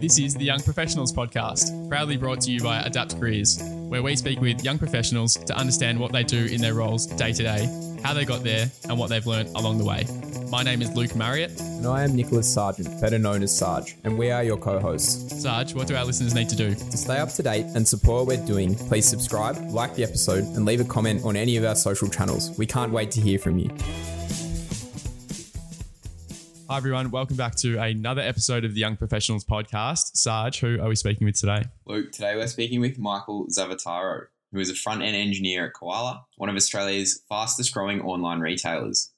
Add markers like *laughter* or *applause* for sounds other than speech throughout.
This is the Young Professionals Podcast, proudly brought to you by Adapt Careers, where we speak with young professionals to understand what they do in their roles day to day, how they got there, and what they've learned along the way. My name is Luke Marriott. And I am Nicholas Sargeant, better known as Sarge, and we are your co hosts. Sarge, what do our listeners need to do? To stay up to date and support what we're doing, please subscribe, like the episode, and leave a comment on any of our social channels. We can't wait to hear from you. Hi, everyone. Welcome back to another episode of the Young Professionals Podcast. Sarge, who are we speaking with today? Luke, today we're speaking with Michael Zavattaro, who is a front end engineer at Koala, one of Australia's fastest growing online retailers.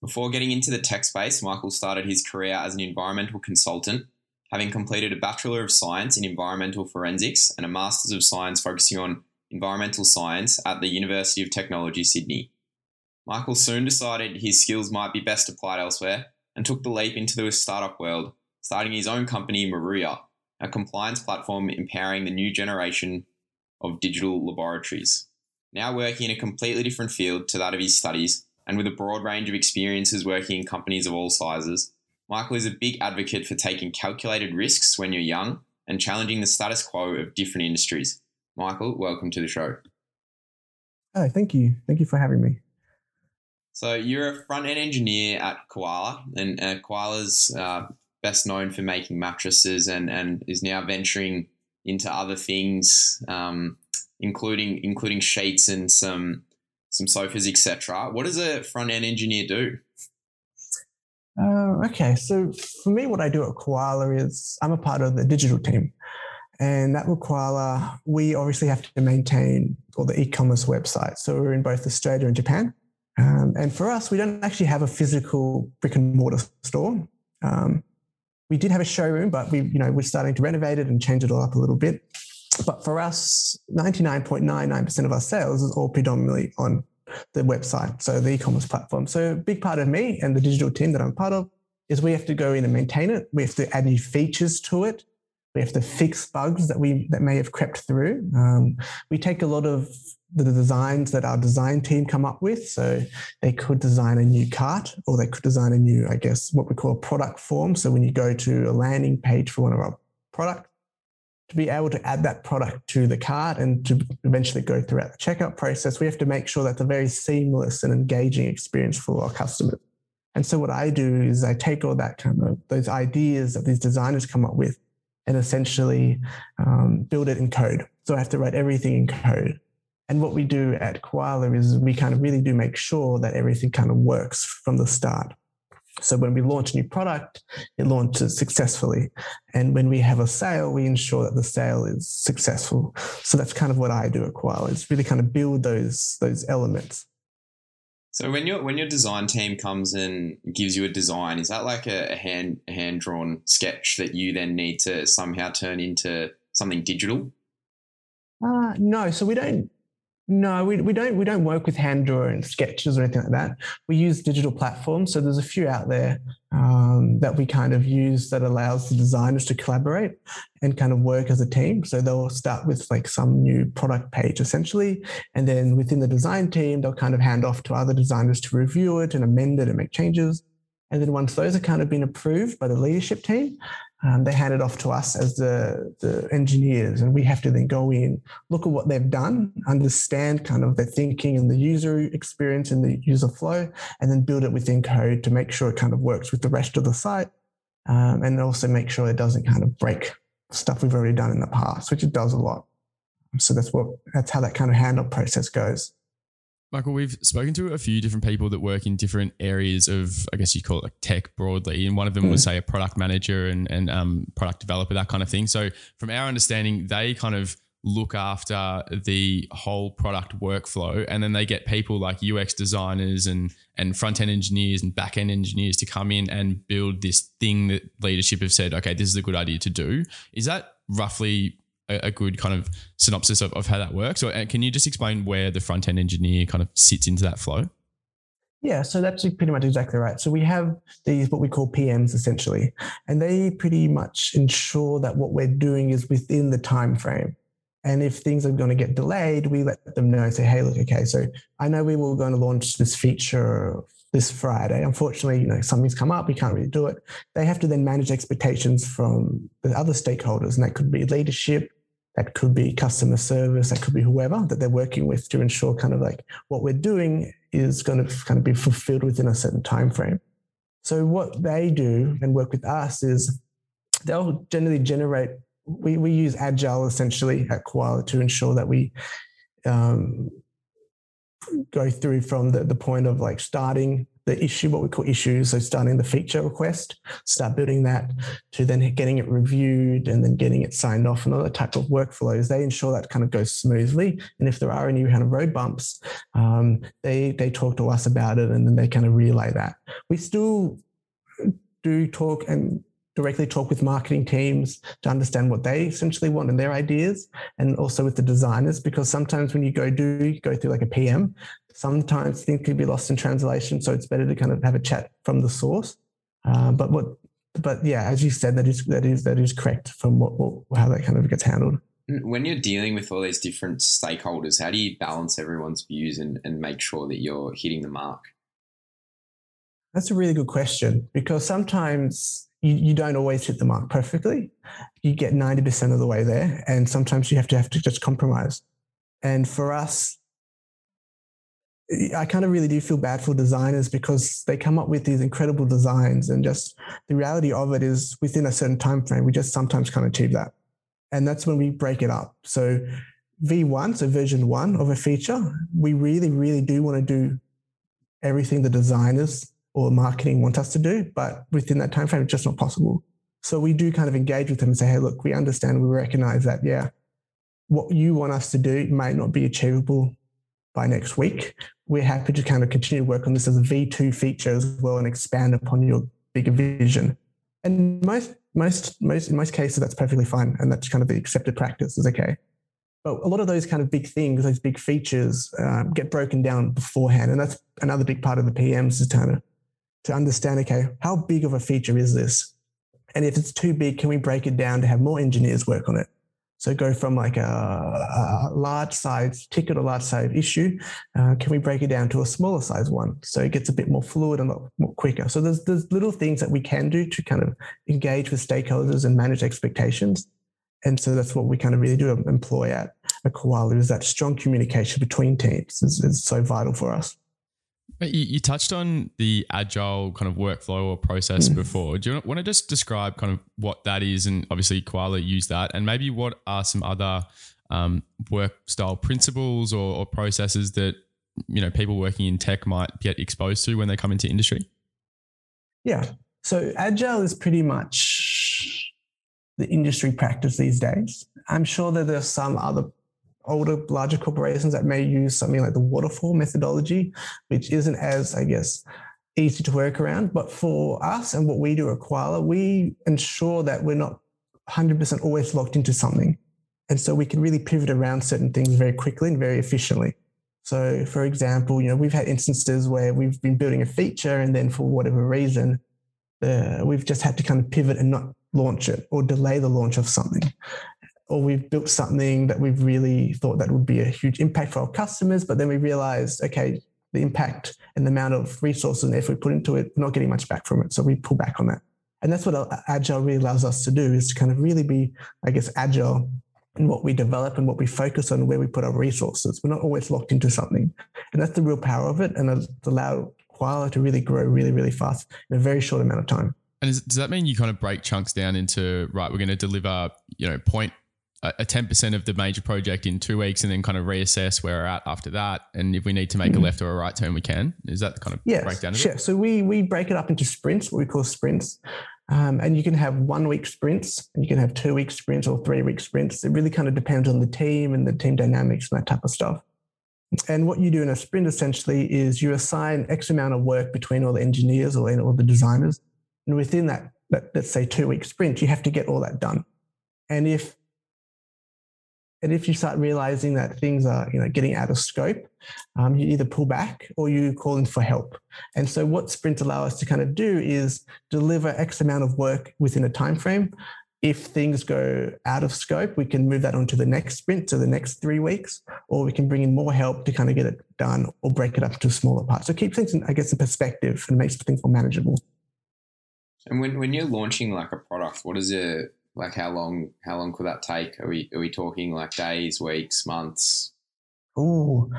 Before getting into the tech space, Michael started his career as an environmental consultant, having completed a Bachelor of Science in Environmental Forensics and a Masters of Science focusing on environmental science at the University of Technology, Sydney. Michael soon decided his skills might be best applied elsewhere and took the leap into the startup world, starting his own company, Moruya, a compliance platform empowering the new generation of digital laboratories. Now working in a completely different field to that of his studies, and with a broad range of experiences working in companies of all sizes, Michael is a big advocate for taking calculated risks when you're young and challenging the status quo of different industries. Michael, welcome to the show. Oh, thank you. Thank you for having me. So you're a front end engineer at Koala, and uh, Koala's uh, best known for making mattresses, and and is now venturing into other things, um, including including sheets and some some sofas, etc. What does a front end engineer do? Uh, okay, so for me, what I do at Koala is I'm a part of the digital team. And at Koala, we obviously have to maintain all the e commerce websites. So we're in both Australia and Japan. Um, and for us, we don't actually have a physical brick and mortar store. Um, we did have a showroom, but we, you know, we're starting to renovate it and change it all up a little bit. But for us, 99.99% of our sales is all predominantly on the website, so the e-commerce platform. So a big part of me and the digital team that I'm part of is we have to go in and maintain it. We have to add new features to it. We have to fix bugs that we that may have crept through. Um, we take a lot of the designs that our design team come up with. So they could design a new cart or they could design a new, I guess, what we call a product form. So when you go to a landing page for one of our products, to be able to add that product to the cart and to eventually go throughout the checkout process, we have to make sure that's a very seamless and engaging experience for our customers. And so what I do is I take all that kind of those ideas that these designers come up with and essentially um, build it in code. So I have to write everything in code. And what we do at Koala is we kind of really do make sure that everything kind of works from the start. So when we launch a new product, it launches successfully. And when we have a sale, we ensure that the sale is successful. So that's kind of what I do at Koala. It's really kind of build those those elements. So when your when your design team comes and gives you a design, is that like a, a hand hand drawn sketch that you then need to somehow turn into something digital? Uh, no, so we don't no, we, we don't we don't work with hand drawn sketches or anything like that. We use digital platforms. So there's a few out there um, that we kind of use that allows the designers to collaborate and kind of work as a team. So they'll start with like some new product page essentially, and then within the design team, they'll kind of hand off to other designers to review it and amend it and make changes. And then once those are kind of been approved by the leadership team, um, they hand it off to us as the, the engineers, and we have to then go in, look at what they've done, understand kind of their thinking and the user experience and the user flow, and then build it within code to make sure it kind of works with the rest of the site, um, and also make sure it doesn't kind of break stuff we've already done in the past, which it does a lot. So that's what that's how that kind of handoff process goes. Michael, we've spoken to a few different people that work in different areas of, I guess you call it like tech broadly. And one of them mm. was, say, a product manager and, and um, product developer, that kind of thing. So, from our understanding, they kind of look after the whole product workflow. And then they get people like UX designers and, and front end engineers and back end engineers to come in and build this thing that leadership have said, okay, this is a good idea to do. Is that roughly a, good kind of synopsis of, of how that works? Or uh, can you just explain where the front end engineer kind of sits into that flow? Yeah, so that's pretty much exactly right. So we have these what we call PMs essentially, and they pretty much ensure that what we're doing is within the time frame. And if things are going to get delayed, we let them know. and Say, hey, look, okay, so I know we were going to launch this feature this Friday. Unfortunately, you know, something's come up, we can't really do it. They have to then manage expectations from the other stakeholders, and that could be leadership, that could be customer service, that could be whoever that they're working with to ensure kind of like what we're doing is going to kind of be fulfilled within a certain time frame. So what they do and work with us is they'll generally generate. We we use agile essentially at Koala to ensure that we um, go through from the, the point of like starting the issue, what we call issues. So starting the feature request, start building that to then getting it reviewed and then getting it signed off and other type of workflows. They ensure that kind of goes smoothly. And if there are any kind of road bumps, um, they they talk to us about it and then they kind of relay that. We still do talk and directly talk with marketing teams to understand what they essentially want and their ideas, and also with the designers, because sometimes when you go do go through like a PM, sometimes things can be lost in translation. So it's better to kind of have a chat from the source. Uh, but what, but yeah, as you said, that is that is that is correct from what, what how that kind of gets handled. When you're dealing with all these different stakeholders, how do you balance everyone's views and, and make sure that you're hitting the mark? That's a really good question because sometimes you, you don't always hit the mark perfectly. You get 90% of the way there. And sometimes you have to have to just compromise. And for us, I kind of really do feel bad for designers because they come up with these incredible designs and just the reality of it is within a certain time frame, we just sometimes can't achieve that. And that's when we break it up. So V1, so version one of a feature, we really, really do want to do everything the designers or marketing want us to do, but within that time frame, it's just not possible. So we do kind of engage with them and say, hey, look, we understand, we recognize that, yeah, what you want us to do might not be achievable by next week. We're happy to kind of continue to work on this as a V2 feature as well and expand upon your bigger vision. And most, most, most, in most cases, that's perfectly fine. And that's kind of the accepted practice is okay. But a lot of those kind of big things, those big features, um, get broken down beforehand. And that's another big part of the PMs is kind of to understand, okay, how big of a feature is this? And if it's too big, can we break it down to have more engineers work on it? So go from like a, a large size ticket or large size issue, uh, can we break it down to a smaller size one? So it gets a bit more fluid and a lot more quicker. So there's there's little things that we can do to kind of engage with stakeholders and manage expectations. And so that's what we kind of really do employ at a Koala is that strong communication between teams is, is so vital for us. You, you, touched on the agile kind of workflow or process mm. before. Do you want to just describe kind of what that is? And obviously, Koala use that. And maybe what are some other um, work style principles or, or, processes that you know people working in tech might get exposed to when they come into industry? Yeah. So agile is pretty much the industry practice these days. I'm sure that there's some other older, larger corporations that may use something like the waterfall methodology, which isn't as, I guess, easy to work around. But for us and what we do at Koala, we ensure that we're not 100% always locked into something. And so we can really pivot around certain things very quickly and very efficiently. So, for example, you know, we've had instances where we've been building a feature and then for whatever reason, uh, we've just had to kind of pivot and not launch it or delay the launch of something or we've built something that we've really thought that would be a huge impact for our customers, but then we realized, okay, the impact and the amount of resources and effort we put into it, we're not getting much back from it. So we pull back on that. And that's what Agile really allows us to do is to kind of really be, I guess, agile in what we develop and what we focus on, where we put our resources. We're not always locked into something. And that's the real power of it. And it's allowed Koala to really grow really, really fast in a very short amount of time. And is, does that mean you kind of break chunks down into, right, we're going to deliver, you know, point a ten percent of the major project in two weeks, and then kind of reassess where we're at after that. And if we need to make mm-hmm. a left or a right turn, we can. Is that the kind of breakdown? yes, breakdown? Sure. So we we break it up into sprints, what we call sprints. Um, and you can have one week sprints, and you can have two week sprints or three week sprints. It really kind of depends on the team and the team dynamics and that type of stuff. And what you do in a sprint essentially is you assign X amount of work between all the engineers or all the designers. And within that, let's say two week sprint, you have to get all that done. And if and if you start realizing that things are, you know, getting out of scope, um, you either pull back or you call in for help. And so, what sprints allow us to kind of do is deliver X amount of work within a time frame, if things go out of scope, we can move that on to the next sprint, to the next three weeks, or we can bring in more help to kind of get it done or break it up into smaller parts. So keep things, in, I guess, in perspective and makes things more manageable. And when, when you're launching like a product, what is it like? How long how long could that take? Are we are we talking like days, weeks, months? Oh,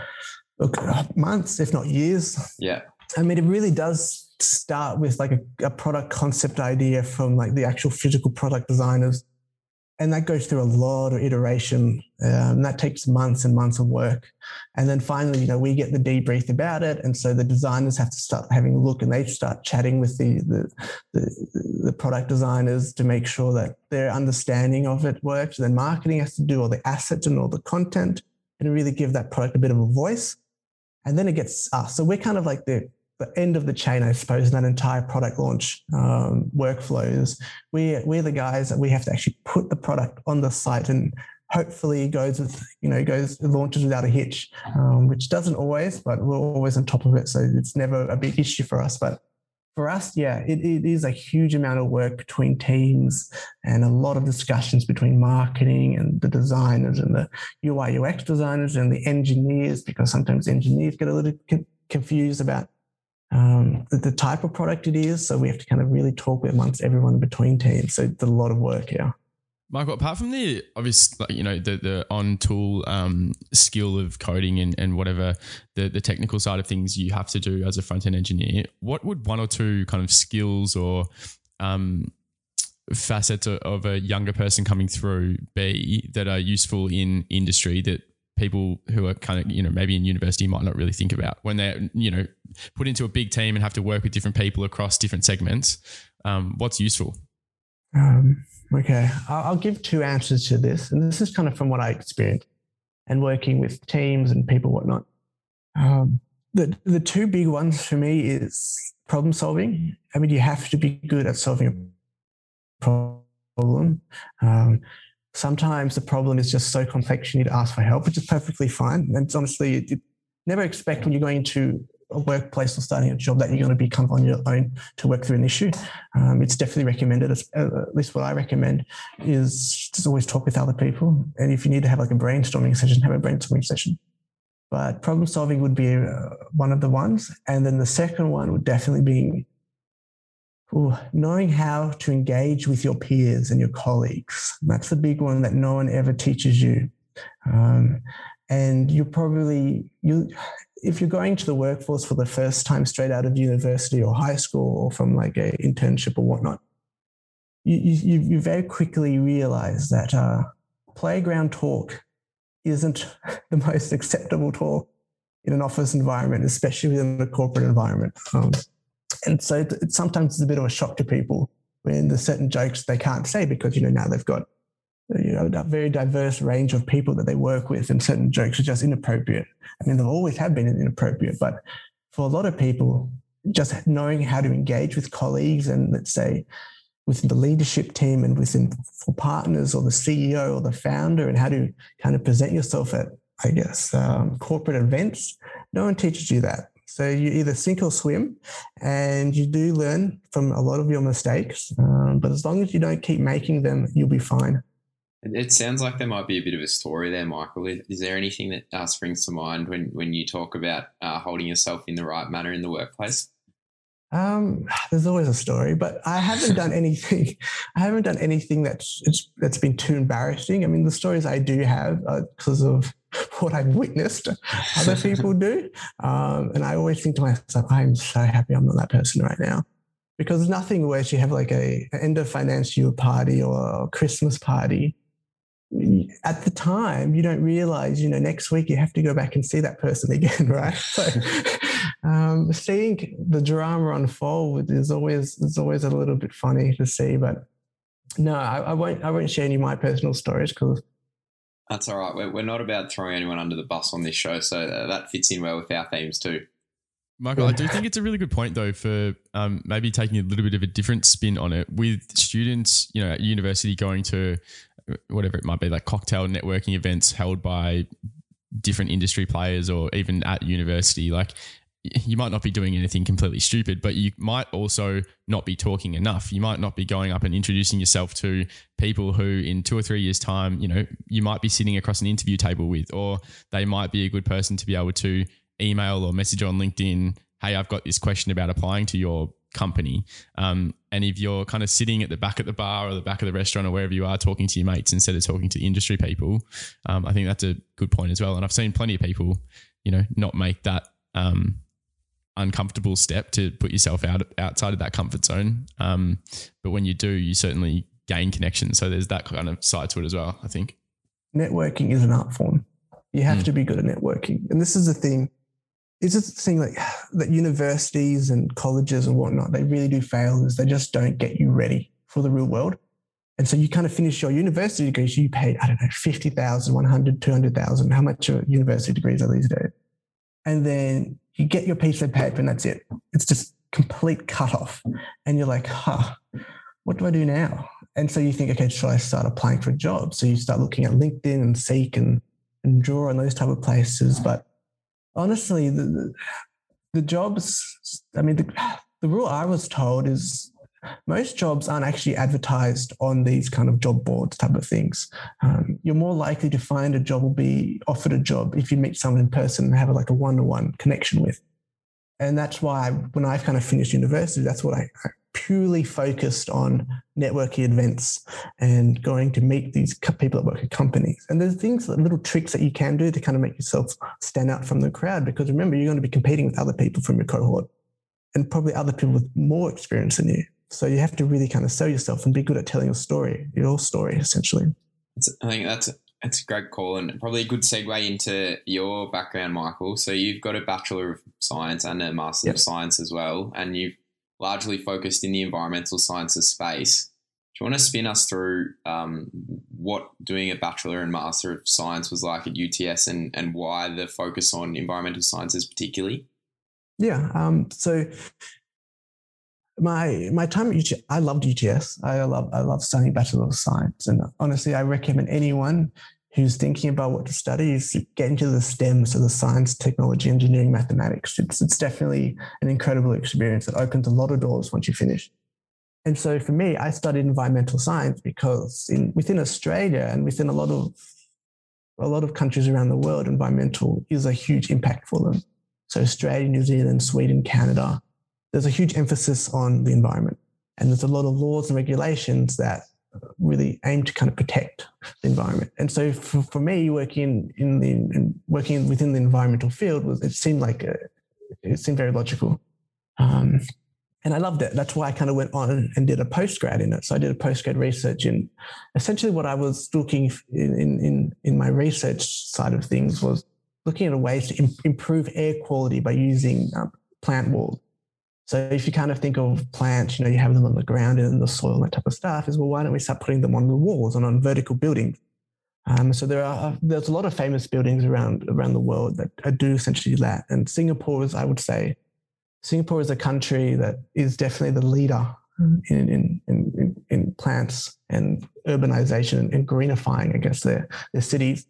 look, months, if not years. Yeah. I mean, it really does start with like a, a, product concept idea from like the actual physical product designers. And that goes through a lot of iteration. Um, that takes months and months of work. And then finally, you know, we get the debrief about it. And so the designers have to start having a look and they start chatting with the, the, the, the product designers to make sure that their understanding of it works. And then marketing has to do all the assets and all the content and really give that product a bit of a voice. And then it gets us. So we're kind of like the the end of the chain, I suppose, in that entire product launch um, workflows. We, we're the guys that we have to actually put the product on the site and hopefully goes with, you know, goes launches without a hitch, um, which doesn't always, but we're always on top of it. So it's never a big issue for us. But for us, yeah, it, it is a huge amount of work between teams and a lot of discussions between marketing and the designers and the UI UX designers and the engineers, because sometimes engineers get a little confused about um, the, the, type of product it is. So we have to kind of really talk amongst everyone between teams. So it's a lot of work here. Michael, apart from the obvious, like, you know, the, the on tool um, skill of coding and, and whatever the, the technical side of things you have to do as a front end engineer, what would one or two kind of skills or um, facets of a younger person coming through be that are useful in industry that people who are kind of you know maybe in university might not really think about when they're you know put into a big team and have to work with different people across different segments. Um, what's useful? Um, okay. I'll, give two answers to this and this is kind of from what i experienced and working with teams and people whatnot. Um, the, the two big ones for me is problem solving. I mean you have to be good at solving a problem. Um, sometimes the problem is just so complex you need to ask for help, which is perfectly fine. And it's honestly, you never expect when you're going into a workplace or starting a job that you're going to be on your own to work through an issue. Um, it's definitely recommended, uh, at least what I recommend is just always talk with other people. And if you need to have like a brainstorming session, have a brainstorming session. But problem solving would be uh, one of the ones. And then the second one would definitely be Ooh, knowing how to engage with your peers and your colleagues. That's the big one that no one ever teaches you. Um, and you probably, you, if you're going to the workforce for the first time straight out of university or high school or from like a internship or whatnot, you, you, you very quickly realize that uh, playground talk isn't *laughs* the most acceptable talk in an office environment, especially within a corporate environment. Um, and so it, sometimes it's a bit of a shock to people when there's certain jokes they can't say because, you know, now they've got, you know, a very diverse range of people that they work with and certain jokes are just inappropriate. I mean, they've always have been inappropriate, but for a lot of people, just knowing how to engage with colleagues and let's say within the leadership team and within for partners or the CEO or the founder and how to kind of present yourself at, I guess, um, corporate events, no one teaches you that. So you either sink or swim, and you do learn from a lot of your mistakes. Um, but as long as you don't keep making them, you'll be fine. It sounds like there might be a bit of a story there, Michael. Is there anything that uh, springs to mind when, when you talk about uh, holding yourself in the right manner in the workplace? Um, there's always a story, but I haven't done *laughs* anything. *laughs* I haven't done anything that's that's been too embarrassing. I mean, the stories I do have are because of what I've witnessed *laughs* other people do. Um, and I always think to myself, I'm so happy I'm not that person right now. Because there's nothing worse. You have like a, an end of financial party or a Christmas party. At the time, you don't realize, you know, next week you have to go back and see that person *laughs* again, right? So *laughs* um, seeing the drama unfold is always is always a little bit funny to see. But no, I, I won't I won't share any of my personal stories because that's all right. We're, we're not about throwing anyone under the bus on this show, so that fits in well with our themes too. Michael, I do think it's a really good point though for um, maybe taking a little bit of a different spin on it with students, you know, at university going to whatever it might be, like cocktail networking events held by different industry players or even at university. Like you might not be doing anything completely stupid, but you might also not be talking enough. You might not be going up and introducing yourself to people who, in two or three years' time, you know, you might be sitting across an interview table with, or they might be a good person to be able to email or message on LinkedIn. Hey, I've got this question about applying to your company. Um, and if you're kind of sitting at the back of the bar or the back of the restaurant or wherever you are talking to your mates instead of talking to industry people, um, I think that's a good point as well. And I've seen plenty of people, you know, not make that um, uncomfortable step to put yourself out outside of that comfort zone. Um, but when you do, you certainly gain connection. So there's that kind of side to it as well. I think networking is an art form. You have mm. to be good at networking, and this is the thing. Is this thing like that universities and colleges and whatnot, they really do fail is they just don't get you ready for the real world. And so you kind of finish your university degrees, you paid, I don't know, 50,000, 100, 200,000. How much are university degrees are these days? And then you get your piece of paper and that's it. It's just complete cut off. And you're like, huh, what do I do now? And so you think, okay, should I start applying for a job? So you start looking at LinkedIn and Seek and, and Draw and those type of places. But honestly, the, the jobs, I mean, the, the rule I was told is most jobs aren't actually advertised on these kind of job boards type of things. Um, you're more likely to find a job or be offered a job if you meet someone in person and have like a one-to-one connection with. And that's why when I've kind of finished university, that's what I, I purely focused on networking events and going to meet these people that work at companies. And there's things, little tricks that you can do to kind of make yourself stand out from the crowd. Because remember, you're going to be competing with other people from your cohort and probably other people with more experience than you. So you have to really kind of sell yourself and be good at telling your story, your story, essentially. I think that's that's a great call and probably a good segue into your background, Michael. So you've got a Bachelor of Science and a Master yep. of Science as well, and you've largely focused in the environmental sciences space. Do you want to spin us through um, what doing a Bachelor and Master of Science was like at UTS and, and why the focus on environmental sciences particularly? Yeah. Um, so my my time at UTS, I loved UTS. I love I love studying Bachelor of Science, and honestly, I recommend anyone who's thinking about what to study is get into the STEM, so the science, technology, engineering, mathematics. It's it's definitely an incredible experience that opens a lot of doors once you finish. And so for me, I studied environmental science because in within Australia and within a lot of a lot of countries around the world, environmental is a huge impact for them. So Australia, New Zealand, Sweden, Canada, there's a huge emphasis on the environment. And there's a lot of laws and regulations that really aim to kind of protect the environment. And so for, for me, working in the in working within the environmental field was it seemed like a, it seemed very logical. Um, and I loved it. That's why I kind of went on and did a postgrad in it. So I did a postgrad research in essentially what I was looking in in in my research side of things was looking at ways to Im- improve air quality by using um, plant walls. So if you kind of think of plants, you know, you have them on the ground and in the soil and that type of stuff, is well, why don't we start putting them on the walls and on vertical buildings? Um, so there are there's a lot of famous buildings around around the world that do essentially that. And Singapore is, I would say, Singapore is a country that is definitely the leader in in in, in plants and urbanization and greenifying, I guess, their their cities.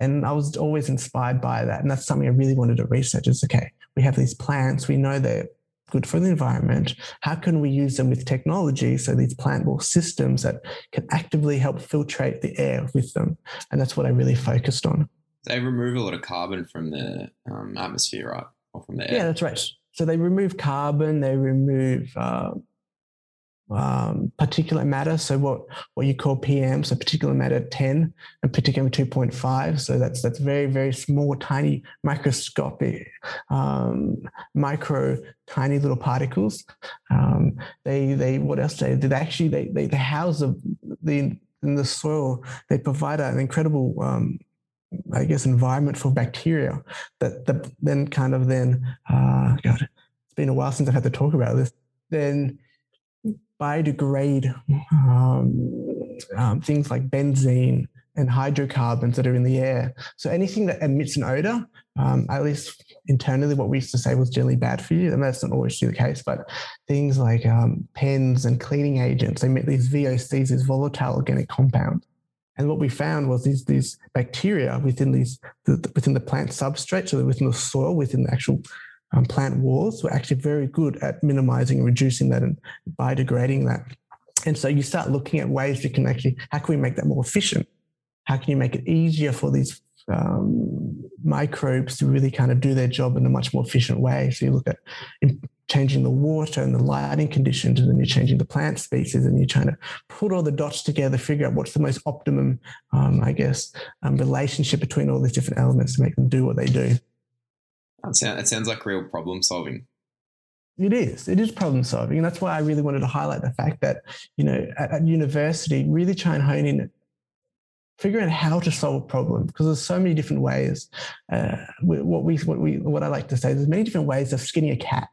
And I was always inspired by that. And that's something I really wanted to research is okay, we have these plants, we know they're good for the environment? How can we use them with technology? So these plant-based systems that can actively help filtrate the air with them. And that's what I really focused on. They remove a lot of carbon from the um, atmosphere, right? Or from the air. Yeah, that's right. So they remove carbon, they remove uh, um, particulate matter. So what what you call PM, so particulate matter 10 and particulate 2.5. So that's that's very very small, tiny, microscopic, um, micro, tiny little particles. Um, they they what else they did actually they they, they house the, the in the soil. They provide an incredible um, I guess environment for bacteria that, that then kind of then uh, God, it's been a while since I've had to talk about this. Then biodegrade um, um, things like benzene and hydrocarbons that are in the air. So anything that emits an odor, um, at least internally, what we used to say was generally bad for you, and that's not always the case. But things like um, pens and cleaning agents, they emit these VOCs, these volatile organic compounds. And what we found was these these bacteria within these the, within the plant substrate, so within the soil, within the actual um, plant walls were actually very good at minimizing and reducing that and biodegrading that. And so you start looking at ways you can actually, how can we make that more efficient? How can you make it easier for these um, microbes to really kind of do their job in a much more efficient way? So you look at changing the water and the lighting conditions, and then you're changing the plant species, and you're trying to put all the dots together, figure out what's the most optimum, um, I guess, um, relationship between all these different elements to make them do what they do. That sounds, like real problem solving. It is. It is problem solving. And that's why I really wanted to highlight the fact that, you know, at, at university, really try and hone in figure out how to solve a problem because there's so many different ways. Uh, what we, what we, what I like to say, there's many different ways of skinning a cat.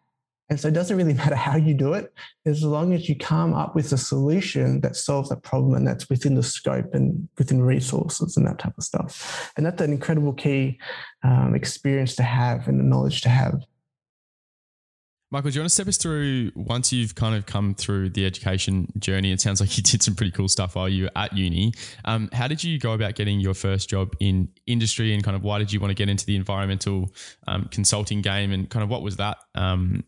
And so it doesn't really *laughs* matter how you do it, as long as you come up with a solution that solves that problem and that's within the scope and within resources and that type of stuff. And that's an incredible key um, experience to have and the knowledge to have. Michael, do you want to step us through once you've kind of come through the education journey? It sounds like you did some pretty cool stuff while you were at uni. Um, how did you go about getting your first job in industry and kind of why did you want to get into the environmental um, consulting game and kind of what was that um,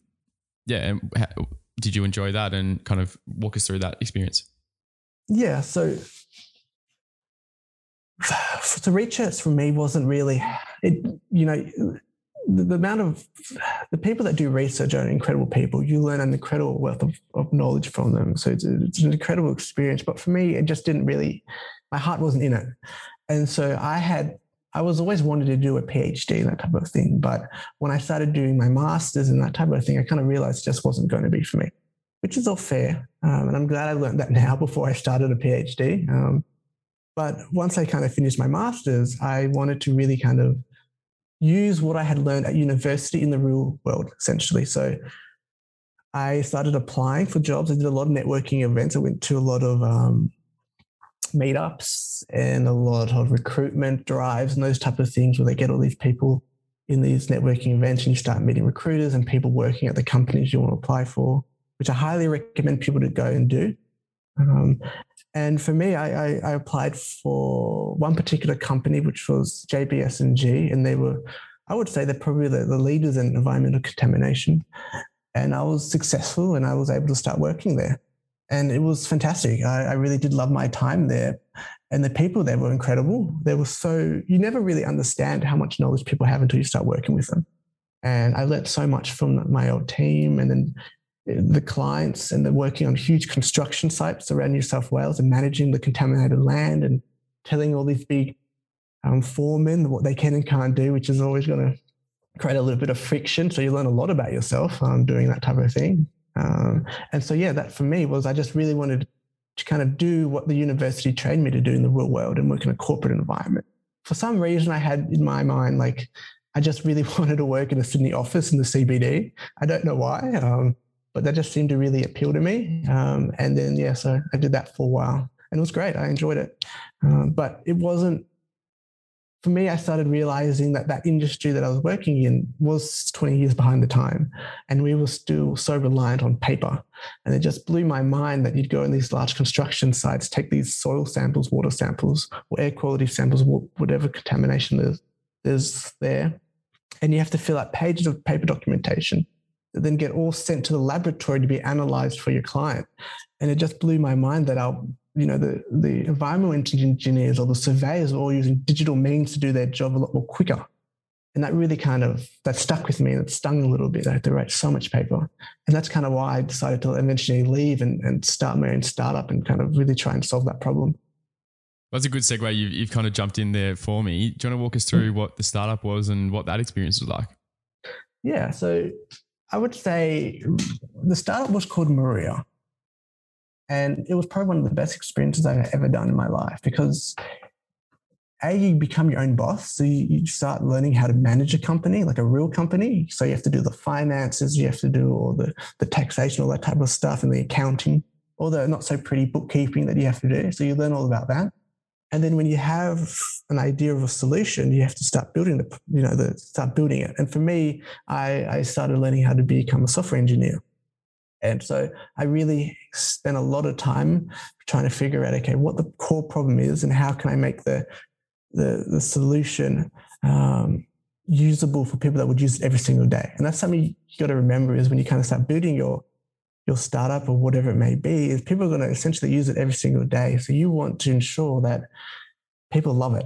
yeah, how, did you enjoy that and kind of walk us through that experience? Yeah, so *sighs* the research for me wasn't really it. You know, the, the, amount of the people that do research are incredible people. You learn an incredible wealth of, of knowledge from them. So it's, it's an incredible experience. But for me, it just didn't really. My heart wasn't in it, and so I had I was always wanted to do a PhD and that type of thing. But when I started doing my master's and that type of thing, I kind of realized it just wasn't going to be for me, which is all fair. Um, and I'm glad I learned that *laughs* now before I started a PhD. Um, but once I kind of finished my master's, I wanted to really kind of use what I had learned at university in the real world, essentially. So I started applying for jobs. I did a lot of networking events. I went to a lot of um, meetups and a lot of recruitment drives and those type of things where they get all these people in these networking events and you start meeting recruiters and people working at the companies you want to apply for, which I highly recommend people to go and do. Um, and for me, I, I, I, applied for one particular company, which was JBS&G, and they were, I would say, they're probably the, the leaders in environmental contamination. And I was successful, and I was able to start working there and it was fantastic. I, I, really did love my time there, and the people there were incredible. They were so you never really understand how much knowledge people have until you start working with them. And I learned so much from my old team, and then eh, the clients, and they're working on huge construction sites around New South Wales and managing the contaminated land and telling all these big um, foremen what they can and can't do, which is always going to create a little bit of friction. So you learn a lot about yourself um, doing that type of thing. Um, and so, yeah, that for me was I just really wanted to kind of do what the university trained me to do in the real world and work in a corporate environment. For some reason, I had in my mind, like, I just really *laughs* wanted to work in a Sydney office in the CBD. I don't know why, um, but that just seemed to really appeal to me. Um, and then, yeah, so I did that for a while and it was great. I enjoyed it. Um, but it wasn't for me, I started realizing that that industry that I was working in was 20 years behind the time. And we were still so reliant on paper. And it just blew my mind that you'd go in these large construction sites, take these soil samples, water samples, or air quality samples, whatever contamination there's there. And you have to fill out pages of paper documentation that then get all sent to the laboratory to be analyzed for your client. And it just blew my mind that our you know, the, the environmental engineers or the surveyors are all using digital means to do their job a lot more quicker. And that really kind of, that stuck with me and it stung a little bit. I had to write so much paper. And that's kind of why I decided to eventually leave and, and start my own startup and kind of really try and solve that problem. That's a good segue. You've, you've kind of jumped in there for me. Do you want to walk us through what the startup was and what that experience was like? Yeah. So I would say the startup was called Moruya. And it was probably one of the best experiences I've ever done in my life because a you become your own boss. So you, start learning how to manage a company like a real company. So you have to do the finances you have to do all the, the taxation all that type of stuff and the accounting all the not so pretty bookkeeping that you have to do. So you learn all about that. And then when you have an idea of a solution you have to start building the you know the start building it. And for me i i started learning how to become a software engineer and so I really spent a lot of time trying to figure out, okay, what the core problem is and how can I make the the, the solution um, usable for people that would use it every single day. And that's something you got to remember is when you kind of start building your your startup or whatever it may be, is people are going to essentially use it every single day. So you want to ensure that people love it.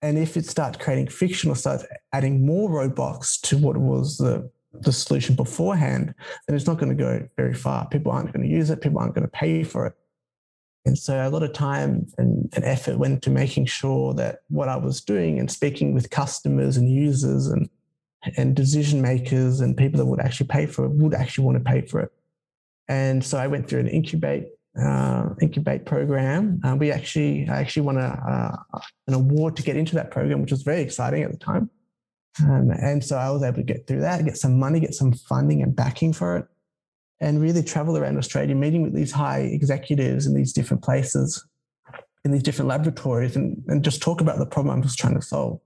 And if it starts creating friction or starts adding more roadblocks to what was the, the solution beforehand, then it's not going to go very far. People aren't going to use it, people aren't going to pay for it. And so a lot of time and, and, effort went to making sure that what I was doing and speaking with customers and users and, and decision makers and people that would actually pay for it would actually want to pay for it. And so I went through an incubate uh, incubate program. Uh, we actually I actually won a, uh, an award to get into that program, which was very exciting at the time. Um, and so I was able to get through that, get some money, get some funding and backing for it and really travel around Australia, meeting with these high executives in these different places, in these different laboratories, and, and just talk about the problem I'm just trying to solve.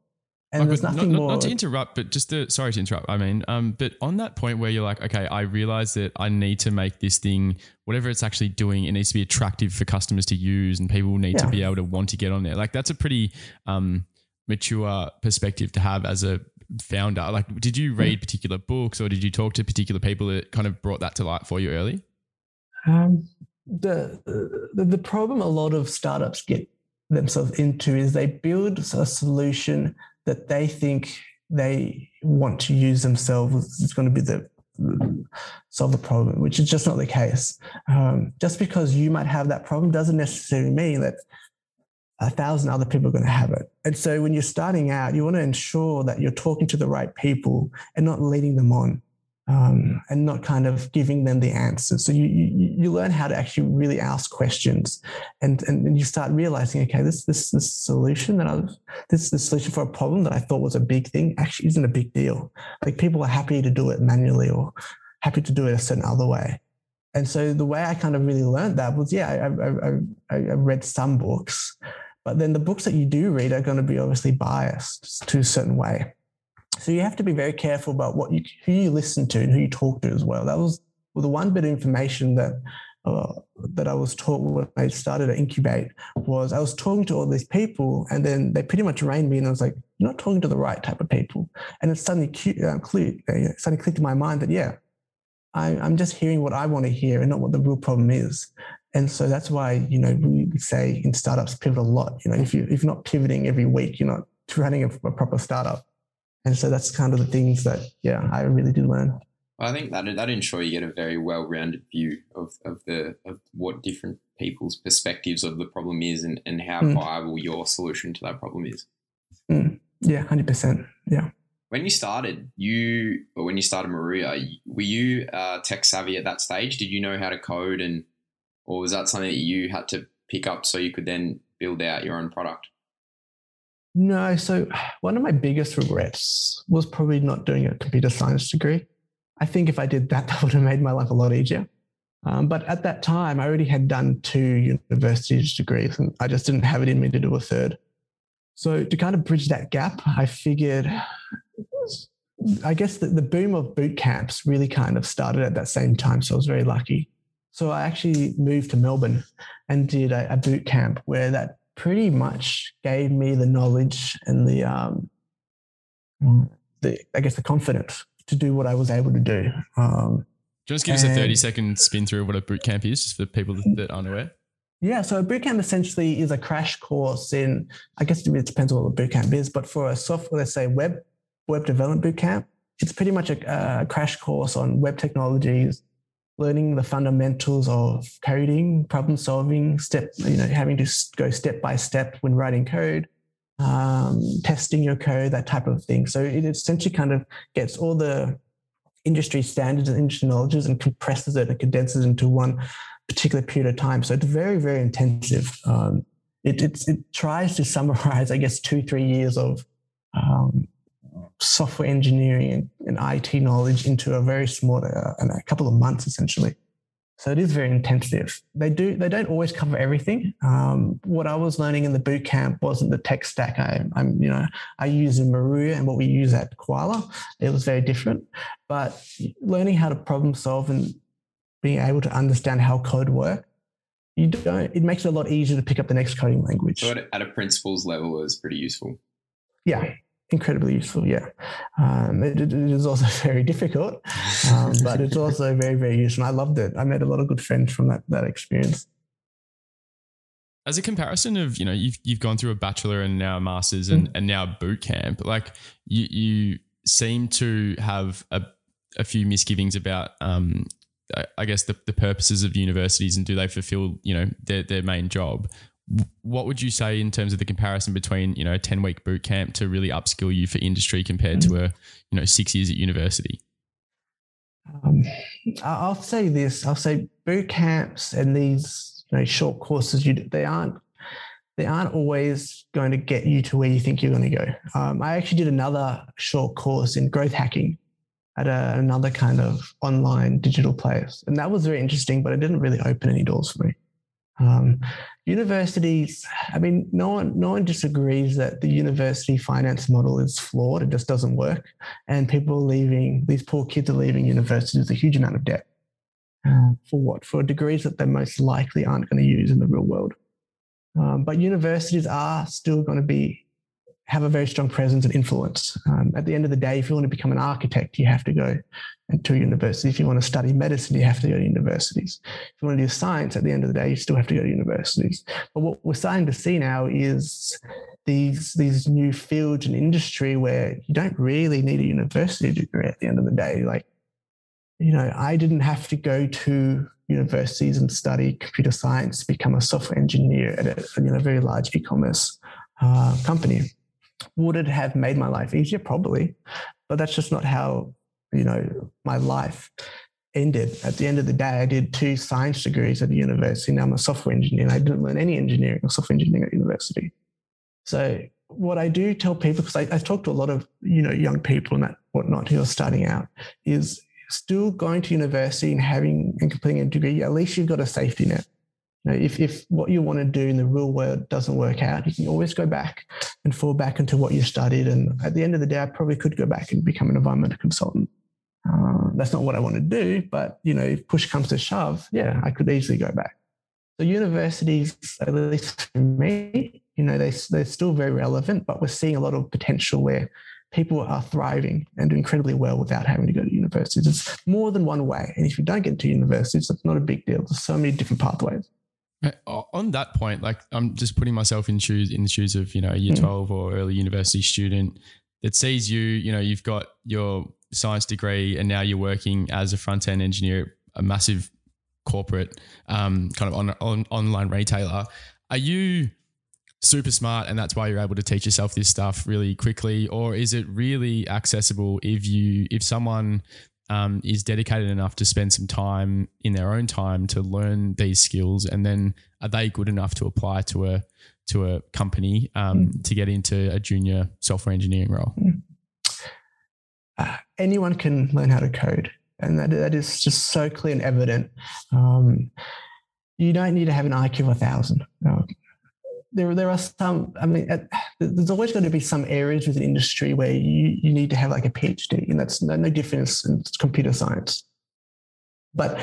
And there's nothing not, more. Not to interrupt, but just to, sorry to interrupt. I mean, um, but on that point where you're like, okay, I realize that I need to make this thing, whatever it's actually doing, it needs to be attractive for customers to use, and people need yeah. to be able to want to get on there. Like that's a pretty um, mature perspective to have as a founder? Like, did you read particular books or did you talk to particular people that kind of brought that to light for you early? Um, the, the the problem a lot of startups get themselves into is they build a solution that they think they want to use themselves. It's going to be the solve the problem, which is just not the case. Um, just because you might have that problem doesn't necessarily mean that a thousand other people are going to have it. And so when you're starting out, you want to ensure that you're talking to the right people and not leading them on um, and not kind of giving them the answers. So you, you, you learn how to actually really ask questions and, and, and you start realizing, okay, this, this, this solution that I've, this is the solution for a problem that I thought was a big thing actually isn't a big deal. Like people are happy to do it manually or happy to do it a certain other way. And so the way I kind of really learned that was, yeah, I, I, I, I read some books, but then the books that you do read are going to be obviously biased to a certain way. So you have to be very careful about what you who you listen to and who you talk to as well. That was well, the one bit of information that uh, that I was taught when I started at Incubate was I was talking to all these people, and then they pretty much reined me, and I was like, "You're not talking to the right type of people." And it suddenly uh, clicked, uh, suddenly clicked in my mind that yeah, I, I'm just hearing what I want to hear and not what the real problem is. And so that's why, you know, we say in startups pivot a lot. You know, if you if you're not pivoting every week, you're not running a, a proper startup. And so that's kind of the things that, yeah, I really did learn. I think that that ensure you get a very well-rounded view of, of the of what different people's perspectives of the problem is and, and how mm. viable your solution to that problem is. Mm. Yeah, hundred percent. Yeah. When you started, you or when you started Moruya, were you uh, tech savvy at that stage? Did you know how to code and or was that something that you had to pick up so you could then build out your own product? No. So one of my biggest regrets was probably not doing a computer science degree. I think if I did that, *laughs* that would have made my life a lot easier. Um, but at that time, I already had done two university degrees and I just didn't have it in me to do a third. So to kind of bridge that gap, I figured, I guess that the boom of boot camps really kind of started at that same time. So I was very lucky. So I actually moved to Melbourne and did a, a boot camp where that pretty much gave me the knowledge and the, um, the I guess, the confidence to do what I was able to do. Um, do you just give us a 30 second spin through of what a boot camp is just for people that aren't aware? Yeah, so a boot camp essentially is a crash course in, I guess it depends on what a boot camp is, but for a software, let's say web web development boot camp, it's pretty much a, a crash course on web technologies, learning the fundamentals of coding, problem solving, step, you know, having to go step by step when writing code, um, testing your code, that type of thing. So it essentially kind of gets all the industry standards and industry knowledges and compresses it and condenses it into one particular period of time. So it's very, very intensive. Um, it, it tries to summarize, I guess, two, three years of um, software engineering and, IT knowledge into a very small, uh, a couple of months essentially. So it is very intensive. They do they don't always cover everything. Um, what I was learning in the boot camp wasn't the tech stack. I, am you know I use in Moruya and what we use at Koala. It was very different. But learning how to problem solve and being able to understand how code works, you don't. It makes it a lot easier to pick up the next coding language. So at a principles level, it was pretty useful. Yeah, incredibly useful. Yeah, um, it, it is also *laughs* very difficult, um, *laughs* but it's also very very useful. And I loved it. I made a lot of good friends from that that experience. As a comparison of you know you've you've gone through a bachelor and now a masters and, mm. and now boot camp, like you you seem to have a a few misgivings about um, I guess the, the purposes of universities and do they fulfill you know their, their main job what would you say in terms of the comparison between you know a 10 week boot camp to really upskill you for industry compared to a you know six years at university? Um, i'll say this. I'll say boot camps and these you know short courses you they aren't they aren't always going to get you to where you think you're going to go. Um, i actually did another short course in growth hacking at a, another kind of online digital place. And that was very interesting but it didn't really open any doors for me um, universities, I mean, no one, no one disagrees that the university finance model is flawed. It just doesn't work. And people are leaving, these poor kids are leaving universities with a huge amount of debt. Uh, for what? For degrees that they most likely aren't going to use in the real world. Um, but universities are still going to be have a very strong presence and influence. Um, at the end of the day, if you want to become an architect, you have to go to university. If you want to study medicine, you have to go to universities. If you want to do science, at the end of the day, you still have to go to universities. But what we're starting to see now is these these new fields and industry where you don't really need a university degree at the end of the day. Like, you know, I didn't have to go to universities and study computer science to become a software engineer at a you know very large e-commerce uh, company would it have made my life easier? Probably. But that's just not how, you know, my life ended. At the end of the day, I did two science degrees at the university. Now I'm a software engineer and I didn't learn any engineering or software engineering at university. So what I do tell people, because I, I talk to a lot of, you know, young people and that whatnot who are starting out, is still going to university and having and completing a degree, at least you've got a safety net know, if, if what you want to do in the real world doesn't work out, you can always go back and fall back into what you studied. And at the end of the day, I probably could go back and become an environmental consultant. Uh, that's not what I want to do, but you know, if push comes to shove, yeah, I could easily go back. So universities, at least for me, you know, they, they're still very relevant, but we're seeing a lot of potential where people are thriving and do incredibly well without having to go to universities. It's more than one way. And if you don't get to universities, it's not a big deal. There's so many different pathways. On that point, like I'm just putting myself in shoes in the shoes of you know a year mm. twelve or early university student that sees you. You know, you've got your science degree and now you're working as a front end engineer, a massive corporate um, kind of on, on online retailer. Are you super smart and that's why you're able to teach yourself this stuff really quickly, or is it really accessible if you if someone um, is dedicated enough to spend some time in their own time to learn these skills, and then are they good enough to apply to a to a company um, mm. to get into a junior software engineering role? Mm. Uh, anyone can learn how to code, and that that is just so clear and evident. Um, you don't need to have an IQ of a thousand. Uh, there, there are some, I mean, at, there's always going to be some areas within industry where you, you need to have like a PhD, and that's no, no difference in computer science. But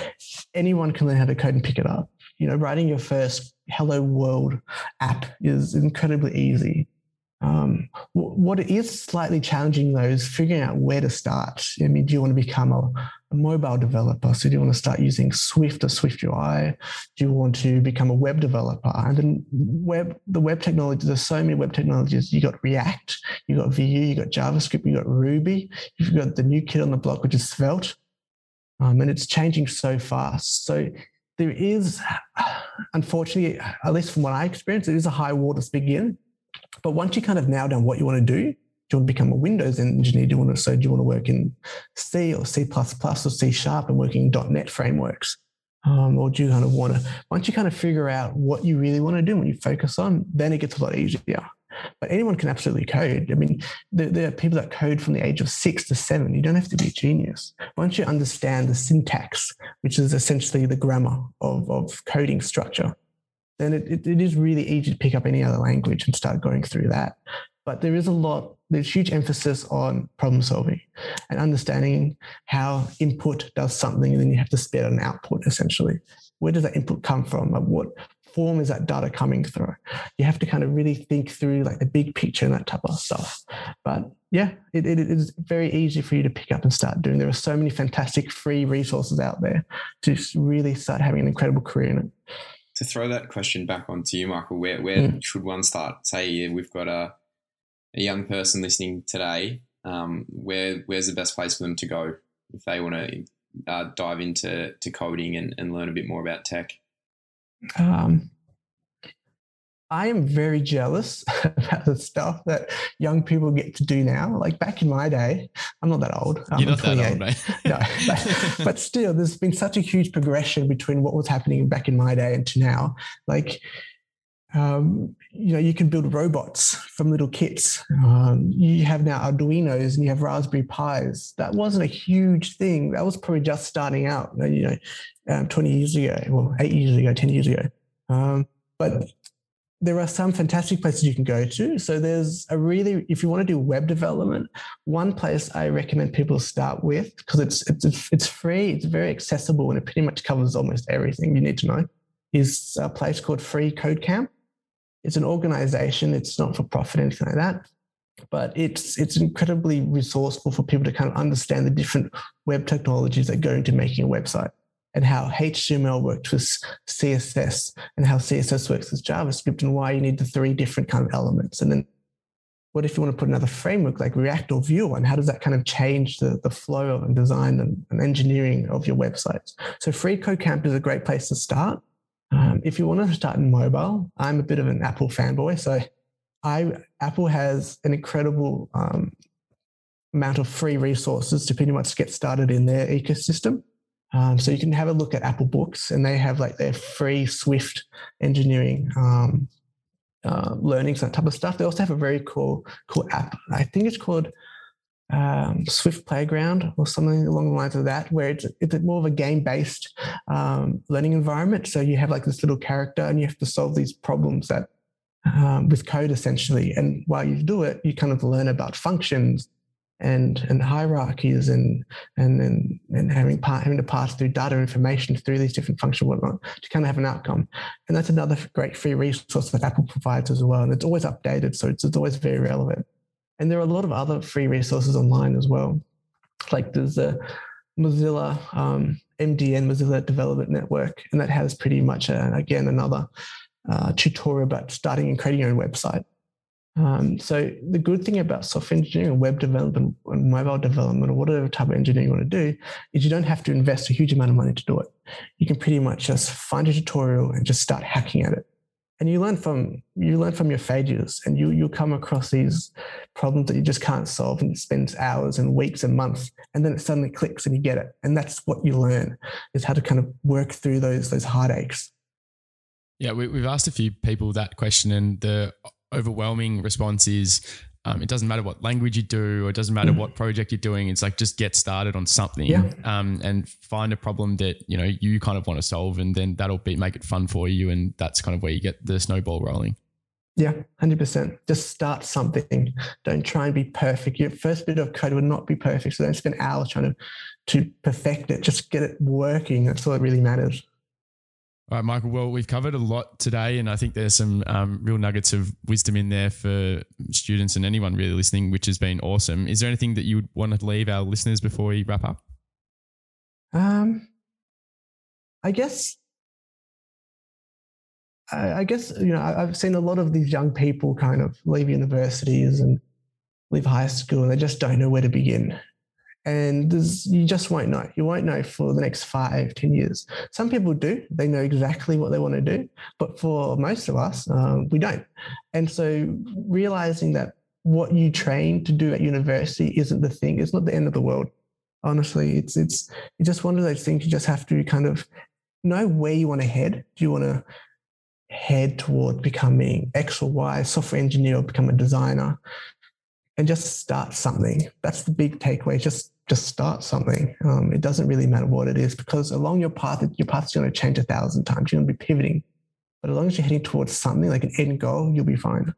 anyone can learn how to code and pick it up. You know, writing your first Hello World app is incredibly easy. Um, what is slightly challenging though is figuring out where to start. I mean, do you want to become a, a, mobile developer? So do you want to start using Swift or Swift UI? Do you want to become a web developer? And then web, the web technologies, there's so many web technologies. You got React, you got Vue, you got JavaScript, you got Ruby, you've got the new kid on the block, which is Svelte. Um, and it's changing so fast. So there is, unfortunately, at least from what I experienced, it is a high water to begin but once you kind of nail down what you want to do, do you want to become a Windows engineer? Do you want to so do you want to work in C or C plus or C sharp and working in .NET frameworks? Um, or do you kind of want to once you kind of figure out what you really want to do, when you focus on, then it gets a lot easier. But anyone can absolutely code. I mean, there, there, are people that code from the age of six to seven. You don't have to be a genius. Once you understand the syntax, which is essentially the grammar of, of coding structure, then it, it, it is really easy to pick up any other language and start going through that. But there is a lot, there's huge emphasis on problem solving and understanding how input does something and then you have to spit out an output essentially. Where does that input come from? Like what form is that data coming through? You have to kind of really think through like the big picture and that type of stuff. But yeah, it, it is very easy for you to pick up and start doing. There are so many fantastic free resources out there to really start having an incredible career in it. To throw that question back onto you, Michael, where, where mm. should one start? Say we've got a, a young person listening today. Um, where where's the best place for them to go if they want to uh, dive into to coding and, and learn a bit more about tech? Um, I am very jealous *laughs* about the stuff that young people get to do now. Like back in my day, I'm not that old. You're not that old, mate. no, but, *laughs* but, still, there's been such a huge progression between what was happening back in my day and to now. Like, um, you know, you can build robots from little kits. Um, you have now Arduinos and you have Raspberry Pis. That wasn't a huge thing. That was probably just starting out, you know, um, 20 years ago, well, eight years ago, 10 years ago. Um, but there are some fantastic places you can go to. So there's a really, if you want to do web development, one place I recommend people start with because it's it's it's free, it's very accessible, and it pretty much covers almost everything you need to know. Is a place called Free Code Camp. It's an organization. It's not for profit, anything like that. But it's it's incredibly resourceful for people to kind of understand the different web technologies that go into making a website and how HTML works with CSS and how CSS works with JavaScript and why you need the three different kind of elements. And then what if you want to put another framework like React or Vue on? How does that kind of change the, the flow of and design and, and engineering of your websites? So Free Code Camp is a great place to start. Um, if you want to start in mobile, I'm a bit of an Apple fanboy, so I Apple has an incredible um, amount of free resources to pretty much get started in their ecosystem. Um, so you can have a look at Apple Books, and they have like their free Swift engineering um, uh, learnings that type of stuff. They also have a very cool cool app. I think it's called um, Swift Playground or something along the lines of that, where it's, it's more of a game based um, learning environment. So you have like this little character and you have to solve these problems that um, with code essentially. And while you do it, you kind of learn about functions and and hierarchies and and and, and having part, having to pass through data information through these different functions whatnot to kind of have an outcome. And that's another great free resource that Apple provides as well. And it's always updated, so it's, it's always very relevant. And there are a lot of other free resources online as well. Like there's a Mozilla um, MDN, Mozilla Development Network, and that has pretty much, a, again, another uh, tutorial about starting and creating your own website. Um, so the good thing about software engineering, and web development, and mobile development, or whatever type of engineering you want to do, is you don't have to invest a huge amount of money to do it. You can pretty much just find a tutorial and just start hacking at it. And you learn from you learn from your failures and you you come across these problems that you just can't solve and you spend hours and weeks and months and then it suddenly clicks and you get it. And that's what you learn is how to kind of work through those those heartaches. Yeah we, we've asked a few people that question and the overwhelming response is um, it doesn't matter what language you do, or it doesn't matter mm. what project you're doing. It's like just get started on something, yeah. um, and find a problem that you know you kind of want to solve, and then that'll be make it fun for you, and that's kind of where you get the snowball rolling. Yeah, hundred percent. Just start something. Don't try and be perfect. Your first bit of code will not be perfect, so don't spend hours trying to to perfect it. Just get it working. That's all that really matters. All right, Michael. Well, we've covered a lot today, and I think there's some um, real nuggets of wisdom in there for students and anyone really listening, which has been awesome. Is there anything that you would want to leave our listeners before we wrap up? Um, I guess, I, I guess you know I've seen a lot of these young people kind of leave universities and leave high school, and they just don't know where to begin and you just won't know. You won't know for the next five, ten years. Some people do; they know exactly what they want to do, but for most of us, um, we don't. And so, realizing that what you train to do at university isn't the thing; it's not the end of the world. Honestly, it's it's it's just one of those things. You just have to kind of know where you want to head. Do you want to head toward becoming X or Y software engineer or become a designer? and just start something. That's the big takeaway. Just just start something. Um, it doesn't really matter what it is because along your path, your path's going to change a thousand times. You're going to be pivoting, but as long as you're heading towards something like an end goal, you'll be fine.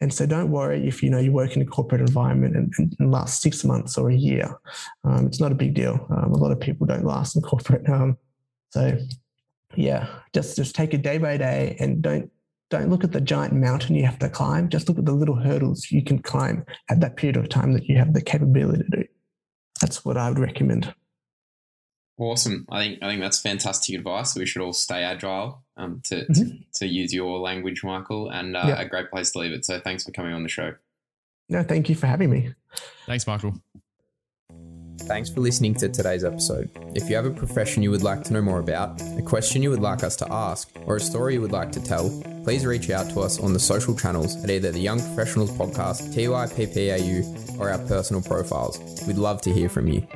And so don't worry if you know you work in a corporate environment and, and, and last six months or a year. Um, it's not a big deal. Um, a lot of people don't last in corporate. Um, so yeah, just just take it day by day and don't don't look at the giant mountain you have to climb. Just look at the little hurdles you can climb at that period of time that you have the capability to do. That's what I would recommend. Awesome. I think I think that's fantastic advice. We should all stay agile. Um, to, mm-hmm. to, to use your language, Michael, and uh, a great place to leave it. So thanks for coming on the show. No, thank you for having me. Thanks, Michael. Thanks for listening to today's episode. If you have a profession you would like to know more about, a question you would like us to ask, or a story you would like to tell, please reach out to us on the social channels at either the Young Professionals Podcast, TYPPAU, or our personal profiles. We'd love to hear from you.